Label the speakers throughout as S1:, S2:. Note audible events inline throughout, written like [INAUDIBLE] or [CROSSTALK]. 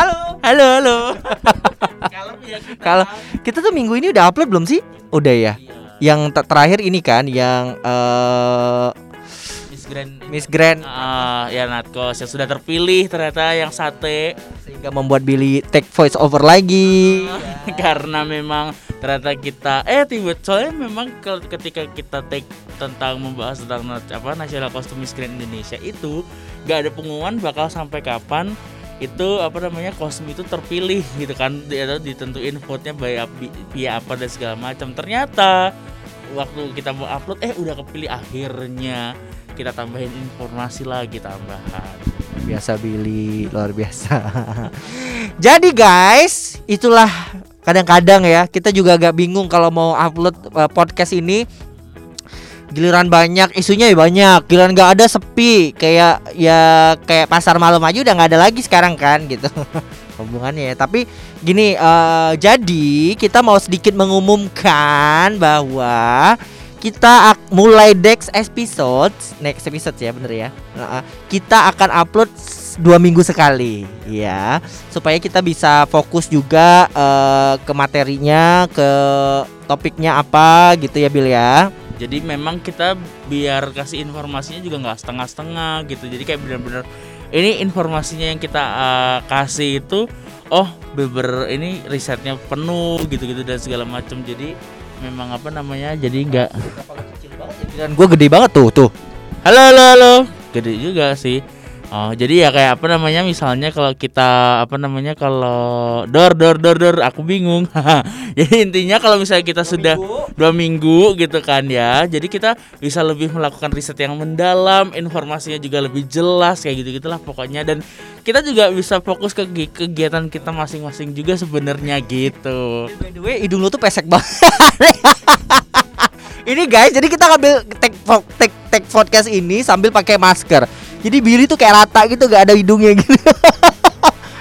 S1: Halo.
S2: Halo, halo.
S1: Kalau kita tuh minggu ini udah upload belum sih? Udah ya. Yang ter- terakhir ini kan yang eh
S2: Miss Grand
S1: Miss Grand
S2: Ah, ya Natkos yang sudah terpilih ternyata yang sate
S1: sehingga membuat Billy take voice over lagi. [LAUGHS]
S2: karena memang ternyata kita eh tiba soalnya memang ke- ketika kita take tentang membahas tentang apa nasional kostum Miss Grand Indonesia itu gak ada pengumuman bakal sampai kapan itu apa namanya kostum itu terpilih gitu kan. Atau ditentuin vote-nya ap- via apa dan segala macam. Ternyata waktu kita mau upload eh udah kepilih akhirnya. Kita tambahin informasi lagi tambahan.
S1: Biasa Billy, luar biasa. [LAUGHS] Jadi guys, itulah kadang-kadang ya kita juga agak bingung kalau mau upload eh, podcast ini giliran banyak isunya ya banyak. Giliran nggak ada sepi. Kayak ya kayak pasar malam aja udah nggak ada lagi sekarang kan gitu. [LAUGHS] Hubungannya ya. Tapi gini eh, jadi kita mau sedikit mengumumkan bahwa kita mulai next episode next episode ya bener ya. Nah, kita akan upload dua minggu sekali ya supaya kita bisa fokus juga eh, ke materinya ke topiknya apa gitu ya Bil ya
S2: jadi memang kita biar kasih informasinya juga nggak setengah-setengah gitu. Jadi kayak bener-bener ini informasinya yang kita uh, kasih itu oh beber ini risetnya penuh gitu-gitu dan segala macam jadi memang apa namanya jadi nggak
S1: dan gue gede banget tuh tuh.
S2: Halo halo halo. Gede juga sih Oh, jadi ya kayak apa namanya misalnya kalau kita apa namanya kalau dor dor dor dor aku bingung. [LAUGHS] jadi intinya kalau misalnya kita sudah dua minggu gitu kan ya, jadi kita bisa lebih melakukan riset yang mendalam, informasinya juga lebih jelas kayak gitu gitulah pokoknya dan kita juga bisa fokus ke gi- kegiatan kita masing-masing juga sebenarnya gitu.
S1: by the way hidung lu tuh pesek banget [LAUGHS] ini guys jadi kita ngambil take take take podcast ini sambil pakai masker jadi Billy tuh kayak rata gitu gak ada hidungnya gitu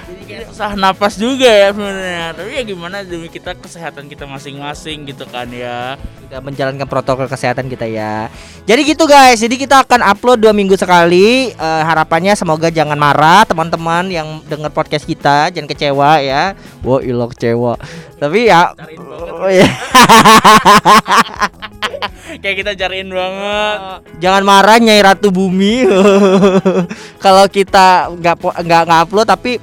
S2: Jadi kayak susah napas juga ya sebenarnya. Tapi ya gimana demi kita kesehatan kita masing-masing gitu kan ya.
S1: Sudah menjalankan protokol kesehatan kita ya. Jadi gitu guys. Jadi kita akan upload dua minggu sekali. Eh, harapannya semoga jangan marah teman-teman yang dengar podcast kita, jangan kecewa ya. Wah ilok kecewa. Tapi ya. [LAUGHS] Oh. [LAUGHS]
S2: Kayak kita cariin banget.
S1: jangan marah Nyai Ratu Bumi. [LAUGHS] Kalau kita nggak nggak nggak upload tapi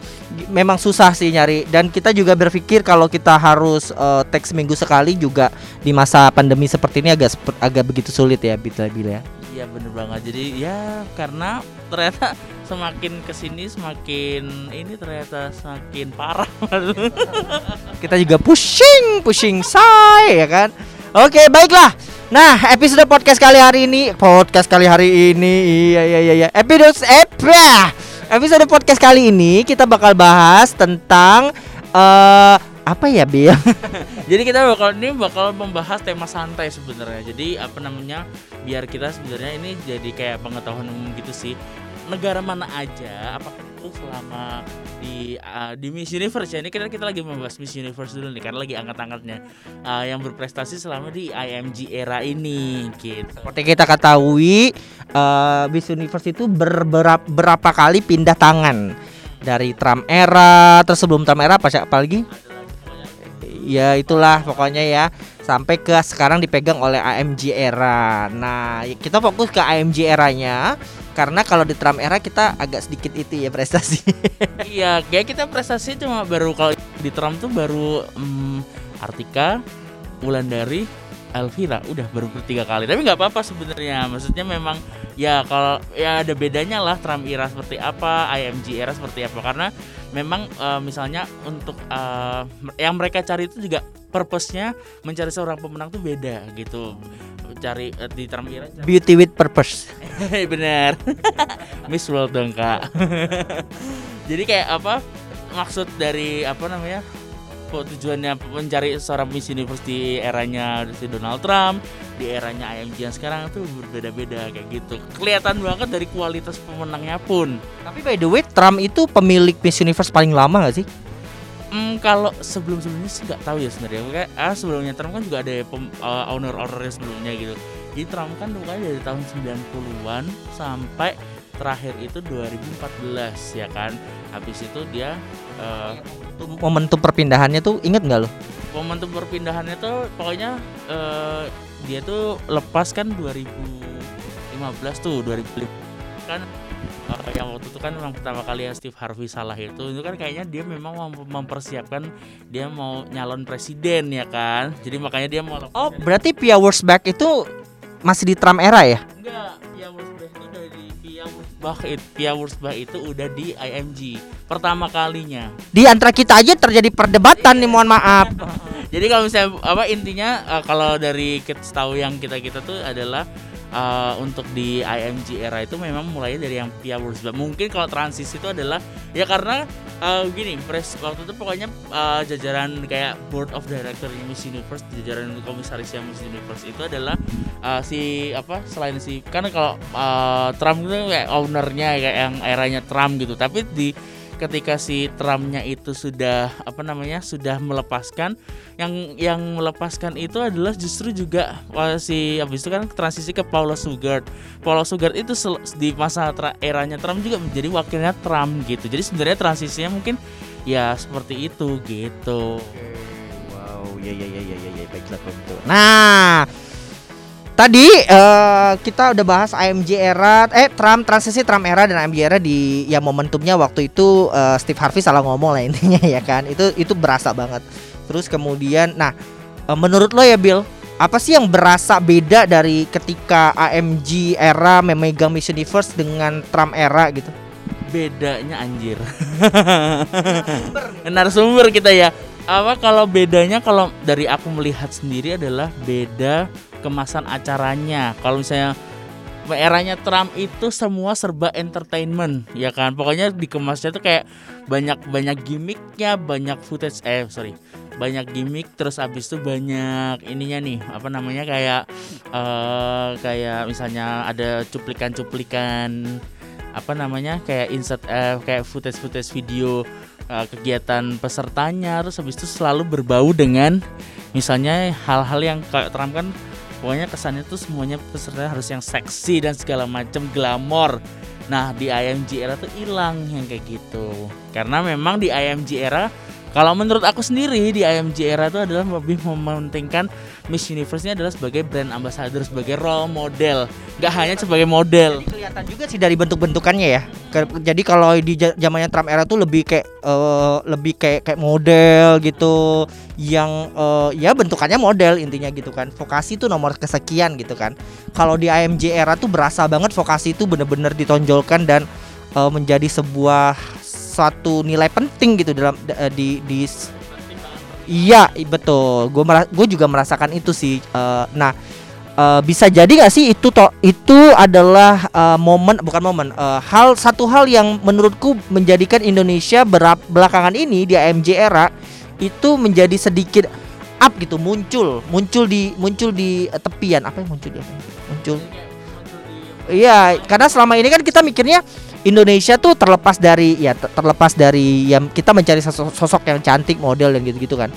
S1: memang susah sih nyari dan kita juga berpikir kalau kita harus eh, teks seminggu sekali juga di masa pandemi seperti ini agak agak begitu sulit ya bila bila ya.
S2: Iya bener banget. Jadi ya karena ternyata semakin ke sini semakin ini ternyata semakin parah.
S1: kita juga pushing pushing say ya kan oke baiklah nah episode podcast kali hari ini podcast kali hari ini iya iya iya iya episode apa episode podcast kali ini kita bakal bahas tentang eh apa ya Bil? [LAUGHS]
S2: Jadi kita bakal ini bakal membahas tema santai sebenarnya. Jadi apa namanya? Biar kita sebenarnya ini jadi kayak pengetahuan umum gitu sih. Negara mana aja apakah itu selama di uh, di Miss Universe ya. Ini kita kita lagi membahas Miss Universe dulu nih karena lagi angkat-angkatnya uh, yang berprestasi selama di IMG era ini gitu.
S1: Seperti kita ketahui eh Miss Universe itu ber- berap- berapa kali pindah tangan. Dari Trump era terus sebelum Trump era apa sih apalagi ya itulah pokoknya ya. Sampai ke sekarang dipegang oleh AMG era. Nah, kita fokus ke AMG eranya karena kalau di Trump era kita agak sedikit itu ya prestasi. [LAUGHS]
S2: iya, kayak kita prestasi cuma baru kalau di Trump tuh baru mm, Artika, Wulandari, Elvira udah baru bertiga kali. Tapi nggak apa-apa sebenarnya. Maksudnya memang ya kalau ya ada bedanya lah Trump era seperti apa, IMG era seperti apa karena memang eh, misalnya untuk eh, yang mereka cari itu juga purpose-nya mencari seorang pemenang tuh beda gitu. Cari eh, di Trump era cari-
S1: Beauty with purpose.
S2: Bener [LAUGHS] Miss World dong kak [LAUGHS] jadi kayak apa maksud dari apa namanya tujuannya mencari seorang Miss Universe di eranya si Donald Trump di eranya IMG yang sekarang tuh berbeda-beda kayak gitu kelihatan banget dari kualitas pemenangnya pun
S1: Tapi by the way, Trump itu pemilik Miss Universe paling lama gak sih?
S2: Hmm, kalau sebelum sebelumnya sih nggak tahu ya sebenarnya. Kayak ah sebelumnya Trump kan juga ada pem, uh, owner-ownernya sebelumnya gitu. Jadi Trump kan bukannya dari tahun 90-an sampai terakhir itu 2014 ya kan. habis itu dia uh,
S1: momentum perpindahannya tuh inget nggak lo
S2: momentum perpindahannya tuh pokoknya uh, dia tuh lepas kan 2015 tuh 2005 kan uh, yang waktu itu kan memang pertama kali ya Steve Harvey salah itu. Itu kan kayaknya dia memang mempersiapkan dia mau nyalon presiden ya kan? Jadi makanya dia mau
S1: oh berarti Pia Wurzbach itu masih di Trump era ya?
S2: Enggak Pia Wurzbach itu dari Pia Wurzbach itu Pia Wurzbach itu udah di IMG pertama kalinya.
S1: Di antara kita aja terjadi perdebatan nih mohon maaf. [LAUGHS]
S2: Jadi kalau misalnya apa intinya uh, kalau dari kita tahu yang kita kita tuh adalah uh, untuk di IMG era itu memang mulai dari yang Pia Wurzbach. Mungkin kalau transisi itu adalah ya karena uh, gini, pres waktu itu pokoknya uh, jajaran kayak board of director Miss Universe, jajaran komisaris yang Miss Universe itu adalah uh, si apa selain si karena kalau uh, Trump itu kayak ownernya kayak yang eranya Trump gitu. Tapi di ketika si Trumpnya itu sudah apa namanya sudah melepaskan yang yang melepaskan itu adalah justru juga wah, si habis itu kan transisi ke Paula Sugard. Paula Sugard itu di masa eranya Trump juga menjadi wakilnya Trump gitu. Jadi sebenarnya transisinya mungkin ya seperti itu gitu.
S1: Wow ya ya ya ya ya, ya baiklah begitu nah Tadi uh, kita udah bahas AMG era, eh Trump transisi Trump era dan AMG era di ya momentumnya waktu itu uh, Steve Harvey salah ngomong lah intinya [LAUGHS] ya kan. Itu itu berasa banget. Terus kemudian, nah uh, menurut lo ya Bill, apa sih yang berasa beda dari ketika AMG era memegang Miss Universe dengan Trump era gitu?
S2: Bedanya anjir. [LAUGHS] Narasumber kita ya. Apa kalau bedanya kalau dari aku melihat sendiri adalah beda kemasan acaranya. Kalau misalnya eranya Trump itu semua serba entertainment ya kan pokoknya dikemasnya tuh kayak banyak banyak gimmicknya banyak footage eh sorry banyak gimmick terus abis itu banyak ininya nih apa namanya kayak uh, kayak misalnya ada cuplikan-cuplikan apa namanya kayak insert uh, kayak footage-footage video uh, kegiatan pesertanya terus habis itu selalu berbau dengan misalnya hal-hal yang kayak Trump kan pokoknya kesannya tuh semuanya peserta harus yang seksi dan segala macam glamor. Nah di IMG era tuh hilang yang kayak gitu. Karena memang di IMG era kalau menurut aku sendiri di IMG era itu adalah lebih mementingkan Miss Universe ini adalah sebagai brand ambassador, sebagai role model, nggak hanya sebagai model.
S1: Jadi kelihatan juga sih dari bentuk-bentukannya ya. Jadi kalau di zamannya Trump era tuh lebih kayak uh, lebih kayak kayak model gitu, yang uh, ya bentukannya model intinya gitu kan. Vokasi itu nomor kesekian gitu kan. Kalau di IMG era tuh berasa banget vokasi itu bener-bener ditonjolkan dan uh, menjadi sebuah suatu nilai penting gitu dalam uh, di di Iya betul, gue gue juga merasakan itu sih. Uh, nah uh, bisa jadi gak sih itu to itu adalah uh, momen bukan momen uh, hal satu hal yang menurutku menjadikan Indonesia berap, belakangan ini di AMJ era itu menjadi sedikit up gitu muncul muncul di muncul di uh, tepian. Apa yang muncul di muncul. Iya karena selama ini kan kita mikirnya Indonesia tuh terlepas dari ya terlepas dari yang kita mencari sosok, yang cantik model dan gitu-gitu kan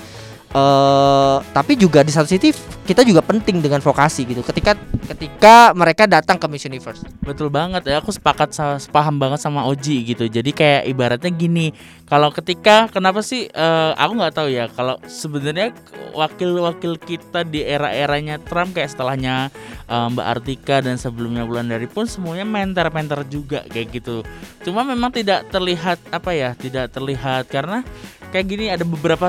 S1: uh, tapi juga di satu sisi kita juga penting dengan vokasi gitu. Ketika ketika mereka datang ke Miss Universe.
S2: Betul banget ya aku sepakat sepaham banget sama Oji gitu. Jadi kayak ibaratnya gini kalau ketika kenapa sih uh, aku nggak tahu ya kalau sebenarnya wakil-wakil kita di era-eranya Trump kayak setelahnya uh, Mbak Artika dan sebelumnya bulan dari pun semuanya menter-menter juga kayak gitu. Cuma memang tidak terlihat apa ya, tidak terlihat karena kayak gini ada beberapa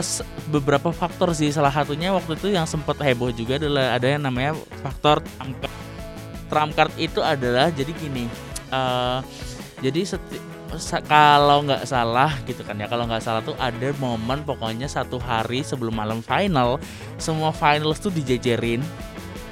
S2: beberapa faktor sih. Salah satunya waktu itu yang sempat heboh juga adalah ada yang namanya faktor trump card. Trump card itu adalah jadi gini. Uh, jadi kalau nggak salah gitu kan ya kalau nggak salah tuh ada momen pokoknya satu hari sebelum malam final semua finals tuh dijejerin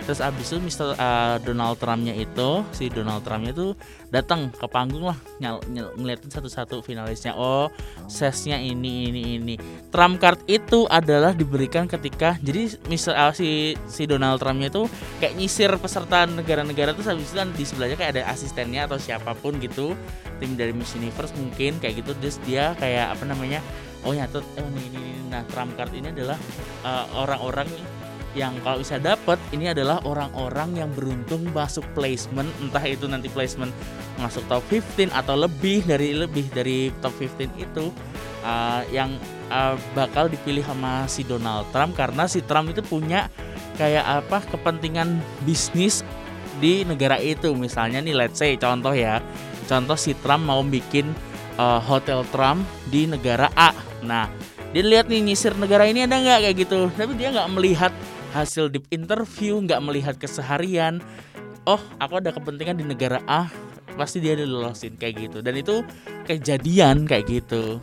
S2: terus abis itu Mr. Uh, eh, Donald Trumpnya itu si Donald Trumpnya tuh datang ke panggung lah nyal, nyal, ngeliatin satu-satu finalisnya oh sesnya ini ini ini Trump card itu adalah diberikan ketika jadi Mr. Uh, si si Donald Trumpnya tuh kayak nyisir peserta negara-negara tuh habis itu kan di sebelahnya kayak ada asistennya atau siapa pun gitu tim dari Miss Universe mungkin kayak gitu terus dia kayak apa namanya oh nyatut oh ini, ini, ini. nah Trump card ini adalah uh, orang-orang yang kalau bisa dapat ini adalah orang-orang yang beruntung masuk placement entah itu nanti placement masuk top 15 atau lebih dari lebih dari top 15 itu uh, yang uh, bakal dipilih sama si Donald Trump. Karena si Trump itu punya kayak apa kepentingan bisnis di negara itu. Misalnya nih let's say contoh ya. Contoh si Trump mau bikin uh, hotel Trump di negara A. Nah dia lihat nih nyisir negara ini ada nggak? Kayak gitu. Tapi dia nggak melihat hasil deep interview nggak melihat keseharian. Oh aku ada kepentingan di negara A pasti dia dilolosin kayak gitu. Dan itu kejadian kayak gitu.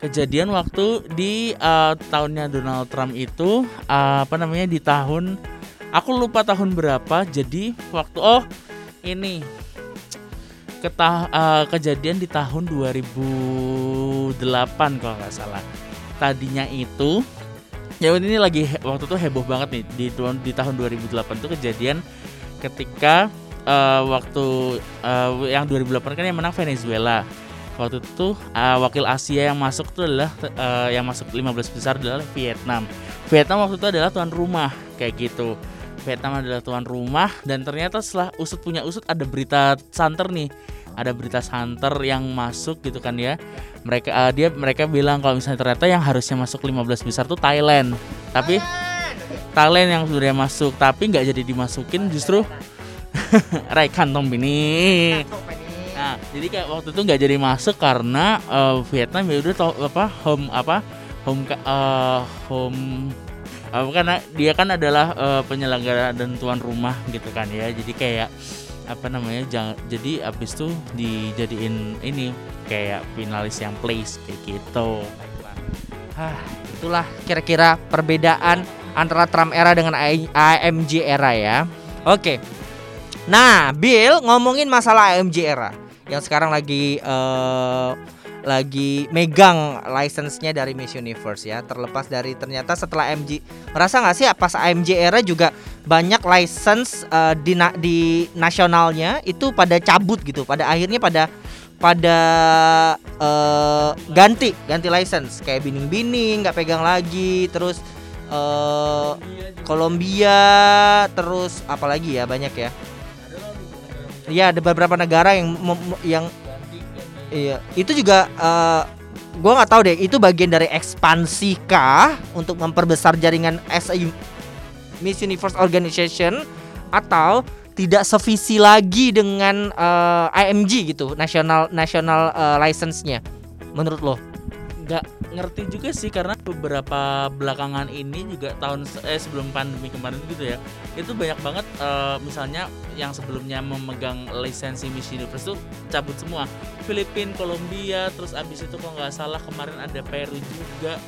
S2: Kejadian waktu? Di uh, tahunnya Donald Trump itu uh, apa namanya di tahun aku lupa tahun berapa jadi waktu oh ini. Ketah uh, kejadian di tahun 2008 kalau nggak salah. Tadinya itu ya ini lagi waktu itu heboh banget nih di di tahun 2008 itu kejadian ketika uh, waktu uh, yang 2008 kan yang menang Venezuela waktu itu uh, wakil Asia yang masuk itu adalah uh, yang masuk 15 besar adalah Vietnam. Vietnam waktu itu adalah tuan rumah kayak gitu. Vietnam adalah tuan rumah dan ternyata setelah usut punya usut ada berita santer nih. Ada berita santer yang masuk gitu kan ya. Mereka uh, dia mereka bilang kalau misalnya ternyata yang harusnya masuk 15 besar tuh Thailand. Tapi Thailand yang sudah masuk tapi nggak jadi dimasukin justru [LAUGHS] Rai Kantong ini Nah, jadi kayak waktu itu nggak jadi masuk karena uh, Vietnam ya udah apa home apa home uh, home karena dia kan adalah uh, penyelenggara dan tuan rumah gitu kan ya. Jadi kayak apa namanya jangan jadi abis itu dijadiin ini kayak finalis yang place kayak gitu.
S1: Hah, itulah kira-kira perbedaan antara Trump era dengan AMG era ya. Oke. Nah, Bill ngomongin masalah AMG era yang sekarang lagi uh, lagi megang license-nya dari Miss Universe ya. Terlepas dari ternyata setelah MG merasa nggak sih pas AMG era juga banyak license uh, di na di nasionalnya itu pada cabut gitu pada akhirnya pada pada uh, ganti ganti license. Kayak bining-bining nggak pegang lagi terus uh, Kolombia terus apalagi ya banyak ya. Iya ada beberapa negara yang yang iya itu juga uh, gue nggak tahu deh itu bagian dari ekspansi kah untuk memperbesar jaringan as Miss Universe Organization atau tidak sevisi lagi dengan uh, eh, IMG gitu national national uh, license-nya menurut lo?
S2: Nggak ngerti juga sih karena beberapa belakangan ini juga tahun eh sebelum pandemi kemarin gitu ya itu banyak banget uh, misalnya yang sebelumnya memegang lisensi Miss Universe tuh cabut semua. Filipina, Kolombia terus abis itu kalau nggak salah kemarin ada Peru juga.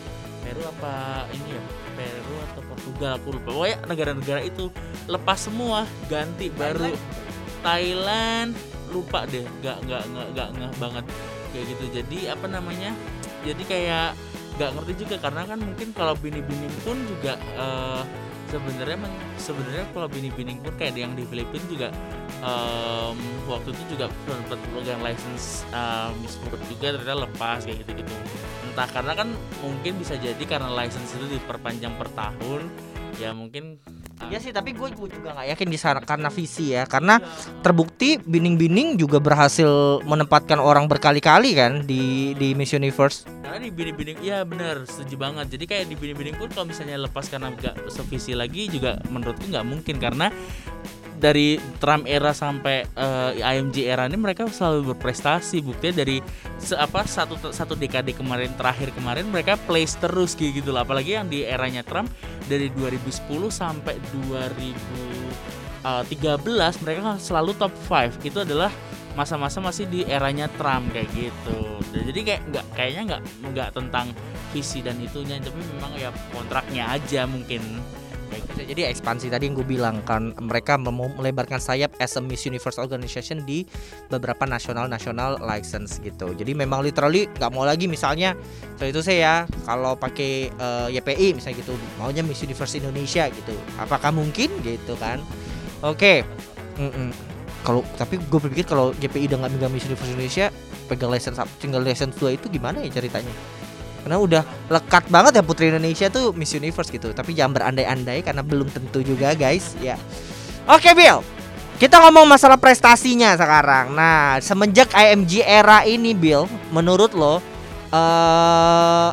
S2: Peru apa ini ya? Peru atau Portugal aku lupa. Pokoknya negara-negara itu lepas semua ganti baru. Thailand lupa deh nggak nggak nggak nggak nggak banget kayak gitu. Jadi apa namanya jadi kayak nggak ngerti juga karena kan mungkin kalau bini-bini pun juga uh, sebenarnya sebenarnya kalau bini-bini pun kayak yang di Filipina juga um, waktu itu juga sempat pegang license uh, Food juga ternyata lepas kayak gitu gitu entah karena kan mungkin bisa jadi karena license itu diperpanjang per tahun ya mungkin
S1: Ya sih, tapi gue juga nggak yakin di sana karena visi ya, karena terbukti Bining-Bining juga berhasil menempatkan orang berkali-kali kan di di Miss Universe.
S2: Karena di Bining-Bining, iya benar, setuju banget. Jadi kayak di Bining-Bining pun kalau misalnya lepas karena nggak sevisi lagi juga menurutku nggak mungkin karena dari Trump era sampai uh, eh, IMG era ini mereka selalu berprestasi. Buktinya dari se apa satu satu dekade kemarin terakhir kemarin mereka place terus gitu lah apalagi yang di eranya Trump dari 2010 sampai 2013 mereka kan selalu top 5 itu adalah masa-masa masih di eranya Trump kayak gitu. Jadi kayak nggak kayaknya nggak nggak tentang visi dan itunya tapi memang ya kontraknya aja mungkin
S1: jadi ekspansi tadi yang gue bilang kan mereka melebarkan sayap as a Miss Universe Organization di beberapa nasional nasional license gitu. Jadi memang literally nggak mau lagi misalnya so itu saya ya kalau pakai uh, eh, YPI misalnya gitu maunya Miss Universe Indonesia gitu. Apakah mungkin gitu kan? Oke. Okay. Kalau tapi gue berpikir kalau YPI udah nggak megang Miss Universe Indonesia pegang license tinggal license dua itu gimana ya ceritanya? Karena udah lekat banget ya Putri Indonesia tuh Miss Universe gitu. Tapi jangan berandai-andai karena belum tentu juga guys ya. Oke Bill, kita ngomong masalah prestasinya sekarang. Nah, semenjak IMG era ini Bill, menurut lo eh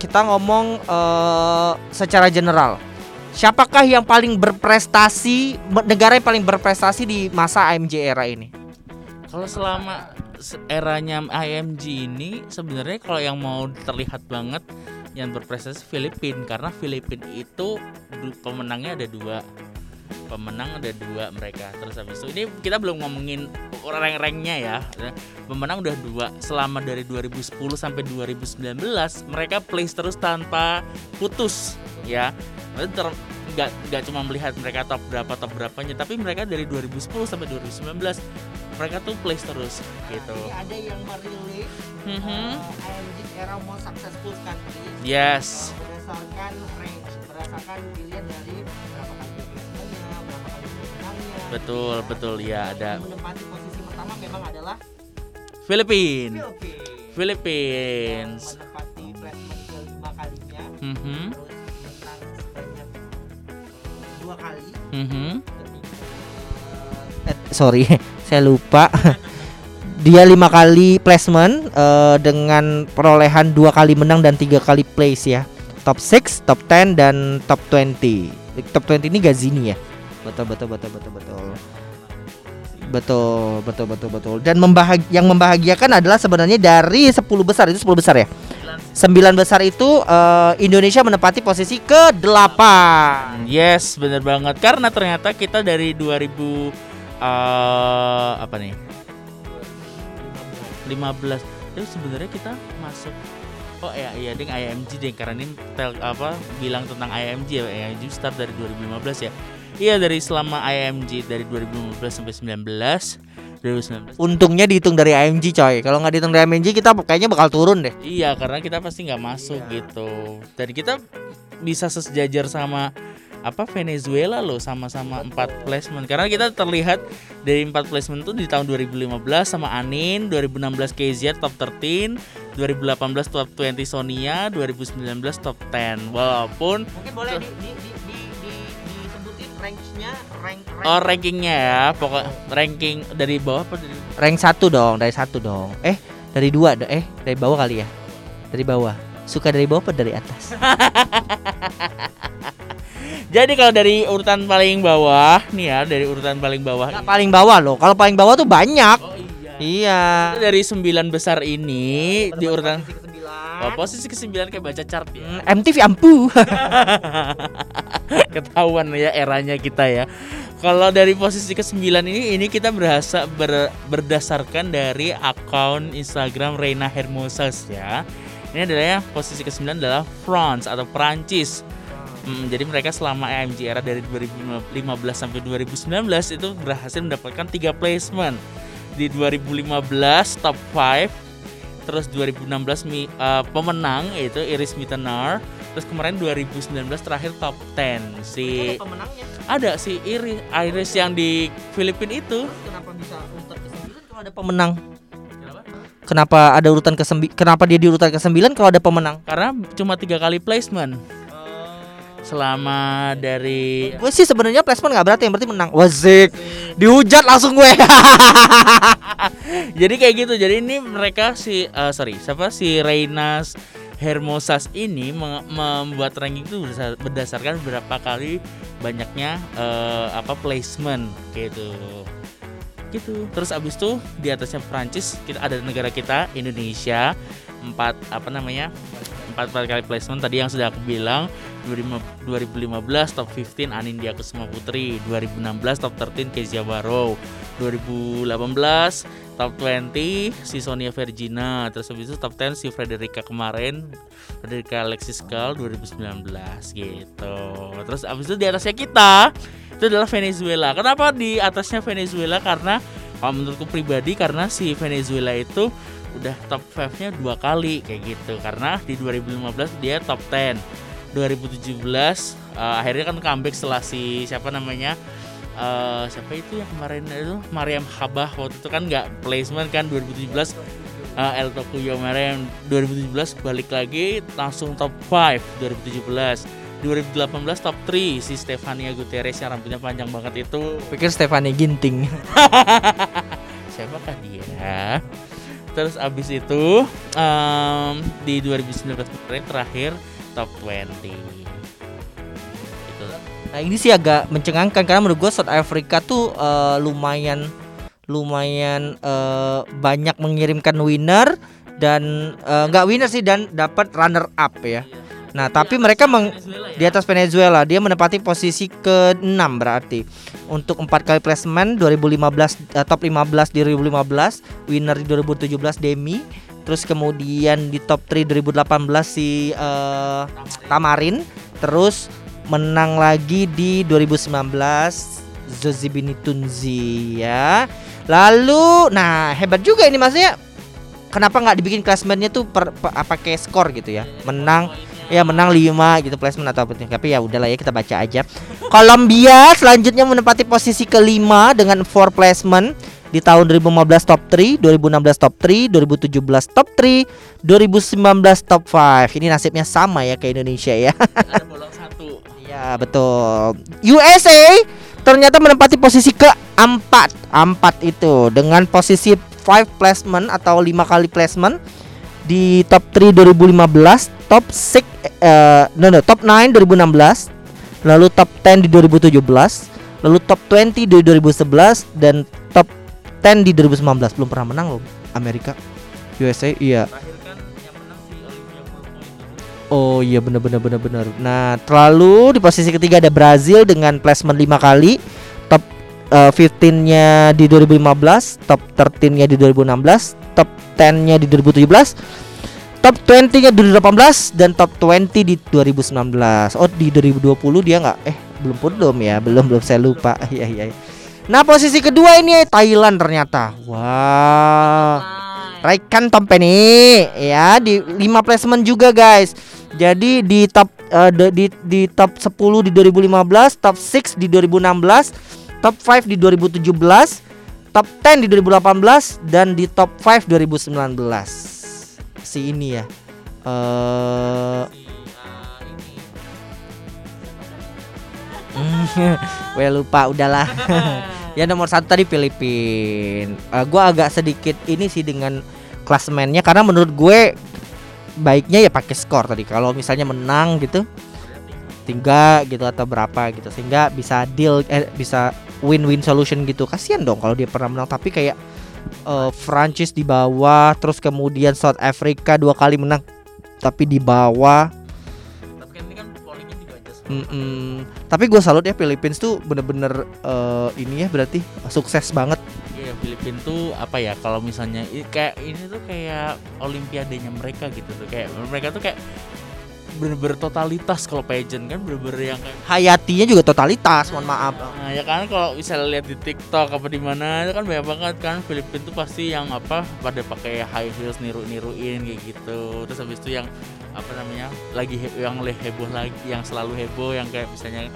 S1: kita ngomong eh secara general. Siapakah yang paling berprestasi negara yang paling berprestasi di masa IMG era ini?
S2: Kalau selama se- eranya IMG ini sebenarnya kalau yang mau terlihat banget yang berprestasi Filipin karena Filipin itu pemenangnya ada dua. Pemenang ada dua mereka. Terus habis itu ini kita belum ngomongin rank-ranknya ya. Pemenang udah dua. Selama dari 2010 sampai 2019 mereka place terus tanpa putus ya. Ter- nggak nggak cuma melihat mereka top berapa top berapanya tapi mereka dari 2010 sampai 2019 mereka tuh place terus gitu
S1: ada yang merilis
S2: Mhm.
S1: IMG era most successful country
S2: yes
S1: berdasarkan range, berdasarkan dilihat dari berapa kali berapa kali pemenangnya.
S2: betul betul ya ada
S1: menempati posisi pertama memang adalah
S2: Filipin
S1: Philippines.
S2: Philippines
S1: Yang menempati placement kelima kalinya,
S2: Mhm,
S1: terus menang sebanyak eh, dua kali.
S2: mhm.
S1: Eh, sorry, [LAUGHS] saya lupa. [LAUGHS] Dia lima kali placement eh, dengan perolehan dua kali menang dan tiga kali place ya. Top 6, top 10 dan top 20. Top 20 ini Gazini ya. Betul betul betul betul betul. Betul betul betul betul. Dan membahag yang membahagiakan adalah sebenarnya dari 10 besar itu 10 besar ya. 9 besar itu eh, Indonesia menempati posisi ke-8.
S2: Yes, bener banget. Karena ternyata kita dari 2000 eh apa nih? 15. Tapi sebenarnya kita masuk Oh ya iya ding IMG ding karena ini tel apa bilang tentang IMG ya IMG start dari 2015 ya. Iya dari selama IMG dari 2015 sampai 19 2019
S1: Untungnya dihitung dari AMG coy. Kalau nggak dihitung dari AMG kita kayaknya bakal turun deh.
S2: Iya karena kita pasti nggak masuk
S1: Iya.
S2: gitu. Dan kita bisa sejajar sama apa Venezuela loh sama-sama empat placement karena kita terlihat dari empat placement tuh di tahun 2015 sama Anin 2016 KZ top 13 2018 top 20 Sonia 2019 top 10 walaupun
S1: Mungkin boleh di, di, di, di, di, disebutin range-nya rank rank.
S2: oh rankingnya ya pokok ranking dari bawah apa dari
S1: rank satu dong, dari satu dong. Eh, dari dua do- eh dari bawah kali ya. Dari bawah. Suka dari bawah apa dari atas? [LAUGHS]
S2: jadi kalau dari urutan paling bawah nih ya dari urutan paling bawah
S1: Nggak paling bawah loh. Kalau paling bawah tuh banyak.
S2: oh iya
S1: Iya.
S2: dari sembilan besar ini di urutan
S1: Posisi ke-9.
S2: Oh, posisi ke-9 kayak baca chart ya.
S1: Hmm, MTV ampuh. [LAUGHS]
S2: Ketahuan ya eranya kita ya. Kalau dari posisi ke-9 ini ini kita berasa ber- berdasarkan dari akun Instagram Reina Hermosas ya. Ini adalah ya, posisi ke-9 adalah France atau Prancis. Hmm, jadi mereka selama AMG era dari 2015 sampai 2019 itu berhasil mendapatkan tiga placement. Di 2015 top 5, terus 2016 mi- eh, pemenang yaitu Iris Mittenar, terus kemarin 2019 terakhir top 10 si
S1: pemenangnya.
S2: ada si Iris Iris yang di Filipina itu.
S1: Kenapa bisa urutan ke-9 kalau ada pemenang? Kenapa ada urutan ke Kenapa dia di urutan ke-9 kalau ada pemenang?
S2: Karena cuma tiga kali placement selama dari
S1: Gue sih sebenarnya placement nggak berarti yang berarti menang. Wazik. Dihujat langsung gue. [LAUGHS]
S2: jadi kayak gitu jadi ini mereka si eh, sorry siapa si Reinas Hermosas ini membuat ranking itu berdasar- berdasarkan berapa kali banyaknya eh, apa placement gitu gitu terus abis itu di atasnya Prancis kita ada negara kita Indonesia empat apa namanya empat empat kali placement tadi yang sudah aku bilang 2015 top 15 Anindya Kusuma Putri 2016 top 13 Kezia Barrow 2018 top 20 si Sonia Vergina terus habis itu top 10 si Frederica kemarin Frederica Alexis Gal 2019 gitu. Terus habis itu di atasnya kita itu adalah Venezuela. Kenapa di atasnya Venezuela? Karena kalau menurutku pribadi karena si Venezuela itu udah top 5 nya dua kali kayak gitu. Karena di 2015 dia top 10 2017 eh, akhirnya kan comeback setelah si siapa namanya eh siapa itu yang kemarin itu? Mariam Habah waktu itu kan nggak placement kan 2017 uh, El Tokuyo Meren 2017 balik lagi langsung top 5 2017 2018 top 3 si Stefania Gutierrez yang rambutnya panjang banget itu.
S1: Pikir Stefani Ginting. [LAUGHS]
S2: siapakah dia terus abis itu em, di 2019 kemarin terakhir top 20 itu
S1: Nah ini sih agak mencengangkan karena menurut gue South Africa tuh eh, lumayan lumayan eh, banyak mengirimkan winner dan eh, nggak winner sih dan dapat runner up ya. Nah tapi mereka meng, di atas Venezuela dia menempati posisi ke-6 berarti. Untuk empat kali placement 2015 eh, top 15 di 2015 winner di 2017 Demi. Terus kemudian di top 3 2018 si eh, Tamarin. Terus menang lagi di 2019 Zozibini Tunzi ya. Lalu nah hebat juga ini maksudnya. Kenapa nggak dibikin klasemennya tuh per, per- pakai skor gitu ya? Menang ya menang 5 gitu placement atau apa tapi ya udahlah ya kita baca aja Kolombia selanjutnya menempati posisi kelima dengan 4 placement di tahun 2015 top 3, 2016 top 3, 2017 top 3, 2019 top 5. Ini nasibnya sama ya kayak Indonesia ya.
S2: ada [LAUGHS] bolong satu
S1: Ya betul. USA ternyata menempati posisi keempat, empat itu dengan posisi 5 placement atau lima kali placement di top 3 2015, top 6 eh no, no, top 9 2016, lalu top 10 di 2017, lalu top 20 di 2011 dan top 10 di 2019 belum pernah menang loh Amerika. USA iya. Oh iya benar benar benar benar. Nah, terlalu di posisi ketiga ada Brazil dengan placement 5 kali. Top eh, 15-nya di 2015, top 13-nya di 2016, top 10-nya di 2017. Top 20-nya di 2018 dan top 20 di 2019. Oh, di 2020 dia nggak eh belum pun belum ya, belum belum saya lupa. [LAUGHS] Iya iya. iya. Nah, posisi kedua ini Thailand ternyata. Wah. Raikan Company ya di 5 placement juga guys. Jadi di top de- di di top 10 di 2015, top 6 di 2016, top 5 di 2017, top 10 di 2018 dan di top 5 2019. Si ini ya. Eh [LAUGHS] Gue lupa udahlah. [LAUGHS] ya nomor satu tadi Filipin. Eh, gua agak sedikit ini sih dengan klasemennya karena menurut gue baiknya ya pakai skor tadi. Kalau misalnya menang gitu tiga gitu atau berapa gitu sehingga bisa deal eh, bisa win-win solution gitu. Kasihan dong kalau dia pernah menang tapi kayak eh, Prancis di bawah terus kemudian South Africa dua kali menang tapi di bawah
S2: tapi kan ini kan pollingnya juga aja
S1: Mm-mm. Tapi gue salut ya Philippines tuh bener-bener eh, ini ya berarti sukses banget.
S2: Iya Filipina tuh apa ya kalau misalnya kayak ini tuh kayak olimpiadenya mereka gitu tuh kayak mereka tuh kayak bener-bener totalitas kalau pageant kan bener-bener yang kayak
S1: Hayatinya juga totalitas, mohon maaf.
S2: Nah, ya kan kalau misalnya lihat di TikTok apa di mana itu kan banyak banget kan Filipina tuh pasti yang apa pada pakai high heels niru-niruin kayak gitu. Terus habis itu yang apa namanya? lagi he- yang le- heboh lagi yang selalu heboh yang kayak misalnya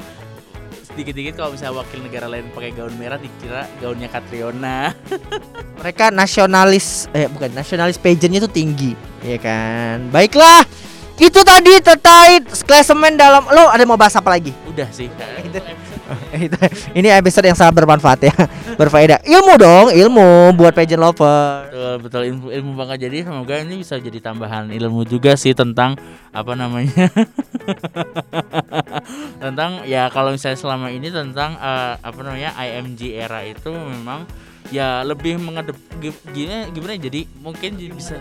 S2: sedikit-dikit kalau misalnya wakil negara lain pakai gaun merah dikira gaunnya Catriona. [LAUGHS]
S1: Mereka nasionalis eh bukan nasionalis pageantnya tuh tinggi, ya kan. Baiklah. Itu tadi terkait klasemen dalam lo ada mau bahas apa lagi?
S2: Udah sih. [LAUGHS]
S1: Itu- ini episode yang sangat bermanfaat ya, [LAUGHS] berfaedah. Ilmu dong, ilmu buat pageant lover.
S2: Betul, betul ilmu, ilmu banget jadi semoga ini bisa jadi tambahan ilmu juga sih tentang apa namanya [LAUGHS] tentang ya kalau misalnya selama ini tentang eh, apa namanya IMG era itu memang ya lebih mengadep gi- gimana gimana ya, jadi mungkin jadi bisa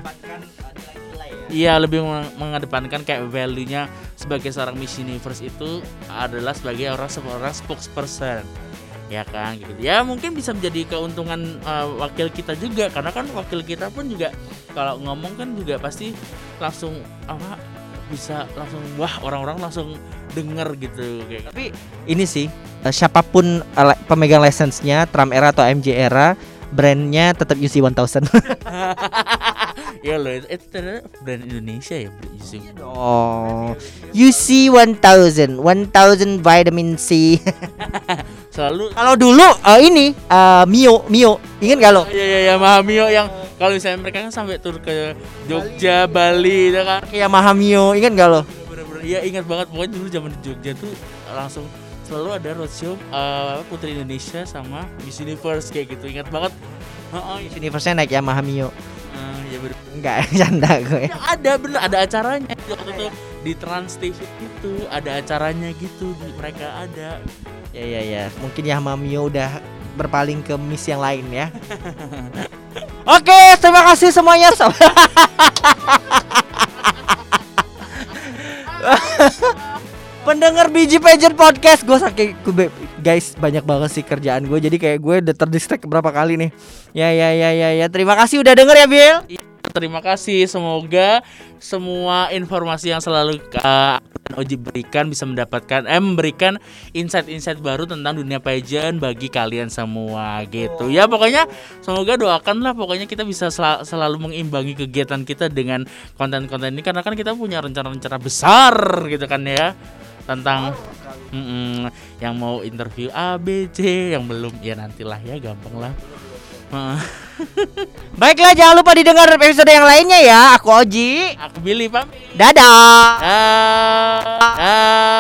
S2: Iya lebih meng- mengedepankan kayak value-nya sebagai seorang Miss Universe itu adalah sebagai orang seorang spokesperson. Ya kan gitu. Ya mungkin bisa menjadi keuntungan uh, wakil kita juga. Karena kan wakil kita pun juga kalau ngomong kan juga pasti langsung apa bisa langsung wah orang-orang langsung denger gitu kayak
S1: Tapi ini sih eh, siapa pun eh, pemegang license-nya Trump era atau MJ era brandnya tetap UC 1000 [LAUGHS]
S2: ya loh itu, itu ternyata brand Indonesia ya Yusuf.
S1: Oh, UC 1000 1000 vitamin C.
S2: Selalu
S1: Kalau dulu eh, ini eh, Mio Mio. Ingat gak lo?
S2: ya ya ya Mahamio yang kalau misalnya mereka kan sampai tur ke Jogja Bali itu kan?
S1: Kayak Mahamio, ingat gak lo?
S2: bener-bener ya ingat banget. Pokoknya dulu zaman di Jogja tuh langsung selalu ada roadshow uh, Putri Indonesia sama Miss Universe kayak gitu. Ingat banget. Heeh,
S1: Miss Universe-nya naik Yamaha Mio.
S2: eh, ya bener.
S1: Enggak, [LAUGHS] canda gue.
S2: Ya, ada bener. Ada acaranya. Waktu itu di Trans TV itu ada acaranya gitu di, mereka ada.
S1: Ya ya ya, mungkin Yamaha Mio udah berpaling ke Miss yang lain ya. [LAUGHS] Oke, terima kasih semuanya. Pendengar biji pager podcast gue saking gue guys banyak banget sih kerjaan gue jadi kayak gue udah terdistract berapa kali nih. Ya ya ya ya ya. Terima kasih udah denger ya Bill
S2: terima kasih. Semoga semua informasi yang selalu uh, Oji berikan bisa mendapatkan eh memberikan insight-insight baru tentang dunia pageant bagi kalian semua gitu. Ya pokoknya semoga doakanlah pokoknya kita bisa sel- selalu mengimbangi kegiatan kita dengan konten-konten ini karena kan kita punya rencana-rencana besar gitu kan ya. Tentang mm-mm, yang mau interview A B C yang belum ya nantilah ya gampang lah. [LAUGHS]
S1: Baiklah jangan lupa didengar episode yang lainnya ya. Aku Oji.
S2: Aku Billy pamit.
S1: Dadah.
S2: Dadah. Dadah.